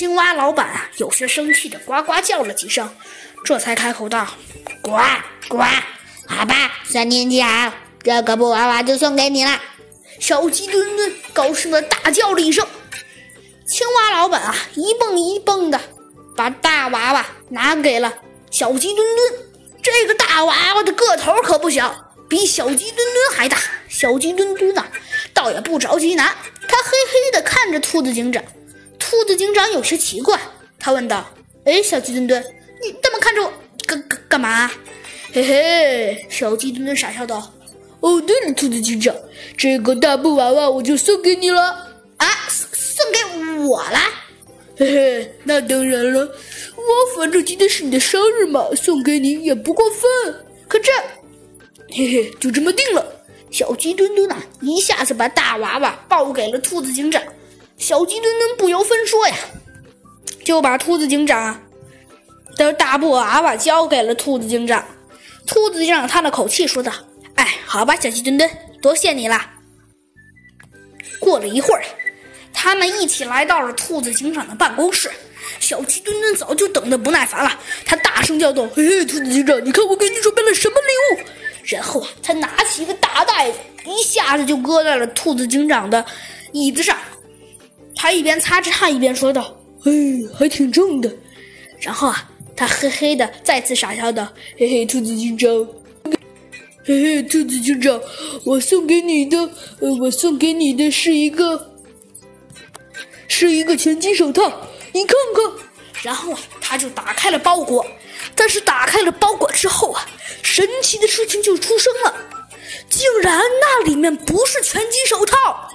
青蛙老板啊，有些生气的呱呱叫了几声，这才开口道：“呱呱，好吧，三年级好，这个布娃娃就送给你了。”小鸡墩墩高兴的大叫了一声。青蛙老板啊，一蹦一蹦的把大娃娃拿给了小鸡墩墩。这个大娃娃的个头可不小，比小鸡墩墩还大。小鸡墩墩呢，倒也不着急拿，他嘿嘿的看着兔子警长。兔子警长有些奇怪，他问道：“哎，小鸡墩墩，你这么看着我，干干干嘛？”嘿嘿，小鸡墩墩傻笑道：“哦，对了，兔子警长，这个大布娃娃我就送给你了啊，送送给我了。嘿嘿，那当然了，我反正今天是你的生日嘛，送给你也不过分。可这，嘿嘿，就这么定了。”小鸡墩墩啊，一下子把大娃娃抱给了兔子警长。小鸡墩墩不由分说呀，就把兔子警长的大布娃娃交给了兔子警长。兔子警长叹了口气说道：“哎，好吧，小鸡墩墩，多谢你了。”过了一会儿，他们一起来到了兔子警长的办公室。小鸡墩墩早就等得不耐烦了，他大声叫道：“嘿嘿，兔子警长，你看我给你准备了什么礼物？”然后啊，他拿起一个大袋子，一下子就搁在了兔子警长的椅子上。他一边擦着汗，一边说道：“嘿，还挺重的。”然后啊，他嘿嘿的再次傻笑道：“嘿嘿，兔子警长，嘿嘿，兔子警长，我送给你的，呃，我送给你的是一个，是一个拳击手套，你看看。”然后啊，他就打开了包裹。但是打开了包裹之后啊，神奇的事情就出生了，竟然那里面不是拳击手套，